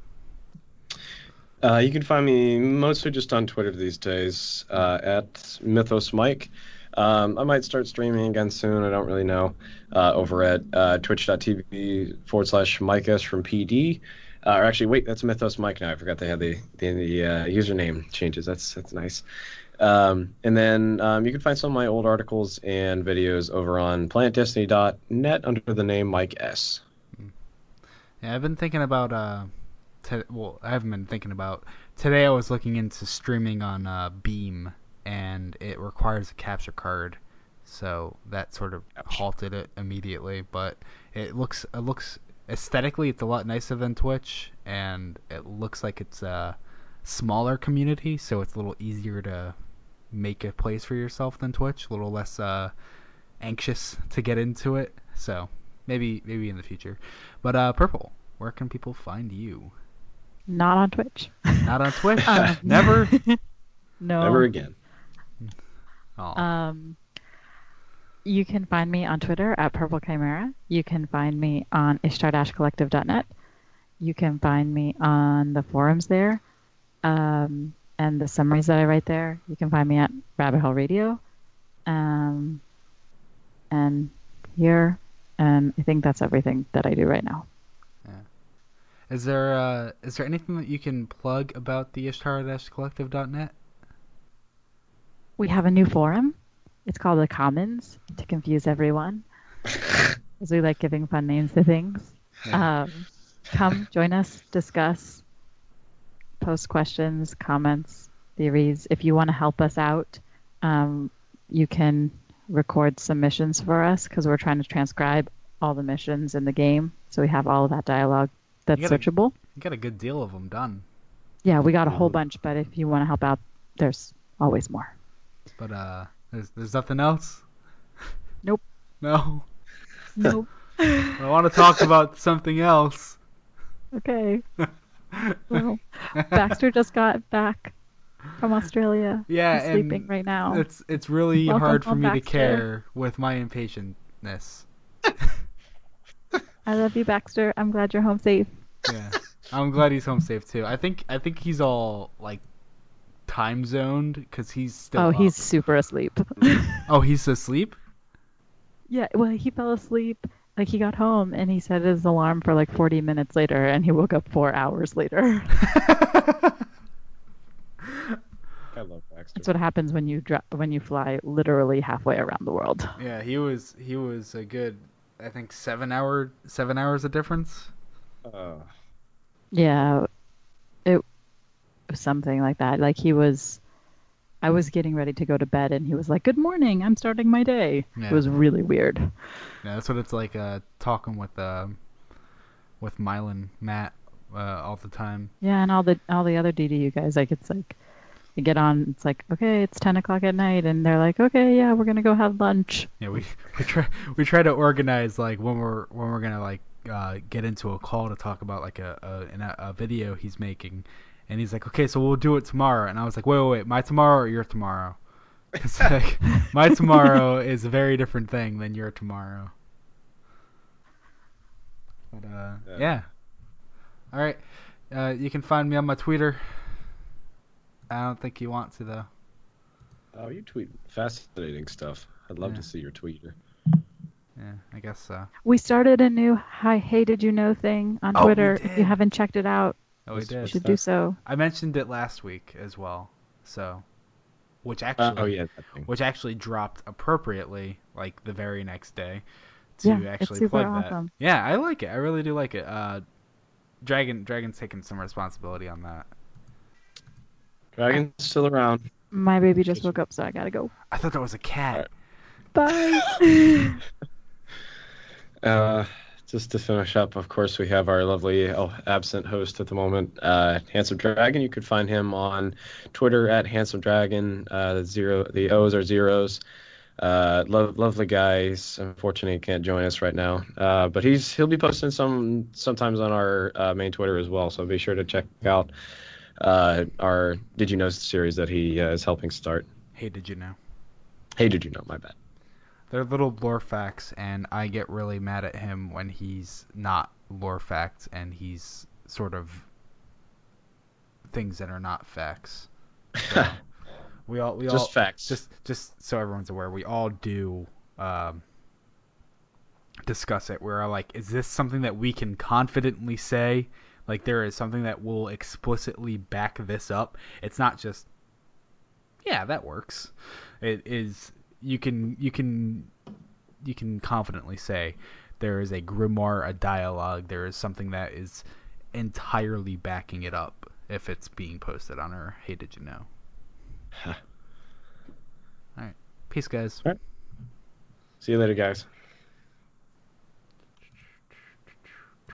Uh, you can find me mostly just on Twitter these days uh, at Mythos Mike. Um, I might start streaming again soon. I don't really know. Uh, over at uh, twitch.tv forward slash Mike S from PD. Uh, or actually, wait, that's Mythos Mike now. I forgot they had the the, the uh, username changes. That's that's nice. Um, and then um, you can find some of my old articles and videos over on planetdestiny.net under the name Mike S. Yeah, I've been thinking about uh, t- well, I haven't been thinking about today. I was looking into streaming on uh, Beam, and it requires a capture card, so that sort of Ouch. halted it immediately. But it looks it looks aesthetically, it's a lot nicer than Twitch, and it looks like it's a smaller community, so it's a little easier to make a place for yourself than Twitch. A little less uh, anxious to get into it. So maybe maybe in the future. But uh, Purple, where can people find you? Not on Twitch. Not on Twitch. Um, Never. no. Never again. Um, you can find me on Twitter at Purple Chimera. You can find me on ishtar-collective.net. You can find me on the forums there um, and the summaries that I write there. You can find me at Rabbit Hole Radio um, and here. And I think that's everything that I do right now. Yeah. Is there uh, is there anything that you can plug about the Ishtar-collective.net? We have a new forum. It's called the Commons to confuse everyone, as we like giving fun names to things. Um, come join us, discuss, post questions, comments, theories. If you want to help us out, um, you can record submissions for us because we're trying to transcribe all the missions in the game, so we have all of that dialogue that's You searchable. You got a good deal of them done. Yeah, we got a whole bunch, but if you want to help out, there's always more. But uh, there's there's nothing else. Nope. No. Nope. I want to talk about something else. okay. Well, Baxter just got back from Australia. Yeah, He's sleeping right now. It's it's really Welcome hard for me to care with my impatientness. I love you, Baxter. I'm glad you're home safe. Yeah, I'm glad he's home safe too. I think I think he's all like time zoned because he's still. oh, he's super asleep. Oh, he's asleep. yeah, well, he fell asleep like he got home and he set his alarm for like 40 minutes later and he woke up four hours later. I love Baxter. That's what happens when you dra- when you fly literally halfway around the world. yeah, he was he was a good, I think seven hour seven hours of difference. Uh, Yeah, it was something like that. Like he was, I was getting ready to go to bed and he was like, "Good morning, I'm starting my day." Yeah. It was really weird. Yeah, that's what it's like uh, talking with uh, with Mylan Matt uh, all the time. Yeah, and all the all the other DDU guys, like it's like you get on, it's like okay, it's 10 o'clock at night, and they're like, okay, yeah, we're gonna go have lunch. Yeah, we we try we try to organize like when we're when we're gonna like uh, get into a call to talk about like a, a a video he's making, and he's like, okay, so we'll do it tomorrow, and I was like, wait wait wait, my tomorrow or your tomorrow? It's like my tomorrow is a very different thing than your tomorrow. But uh, Yeah. yeah. All right, uh, you can find me on my Twitter. I don't think you want to though. oh, you tweet fascinating stuff. I'd love Yeah. to see your tweeter. Yeah, I guess so. We started a new "Hi, hey, did you know?" thing on Oh, Twitter. If you haven't checked it out, Oh, we What's- did. you should that? do so. I mentioned it last week as well. So, which Uh, actually, oh yeah, which actually dropped appropriately, like the very next day, to Yeah, it's actually super plug that. awesome. Yeah, I like it. I really do like it. Uh, Dragon, Dragon's taking some responsibility on that. Dragon's still around. My baby just Just- woke up, so I gotta go. I thought that was a cat. Bye. Uh, just to finish up, of course, we have our lovely oh, absent host at the moment, uh, Handsome Dragon. You could find him on Twitter at Handsome Dragon. Uh, zero, the O's are zeros. Uh, lo- lovely guy. He's unfortunately he can't join us right now, uh, but he's he'll be posting some sometimes on our uh, main Twitter as well. So be sure to check out uh, our Did You Know series that he uh, is helping start. Hey, did you know? Hey, did you know? My bad. They're little lore facts, and I get really mad at him when he's not lore facts and he's sort of things that are not facts. So, we all we all Just facts. just just so everyone's aware, we all do um, discuss it. We're like, is this something that we can confidently say? Like there is something that will explicitly back this up. It's not just, yeah, that works. It is you can you can you can confidently say there is a grimoire, a dialogue. There is something that is entirely backing it up if it's being posted on our Hey Did You Know? All right, peace, guys. See you later, guys.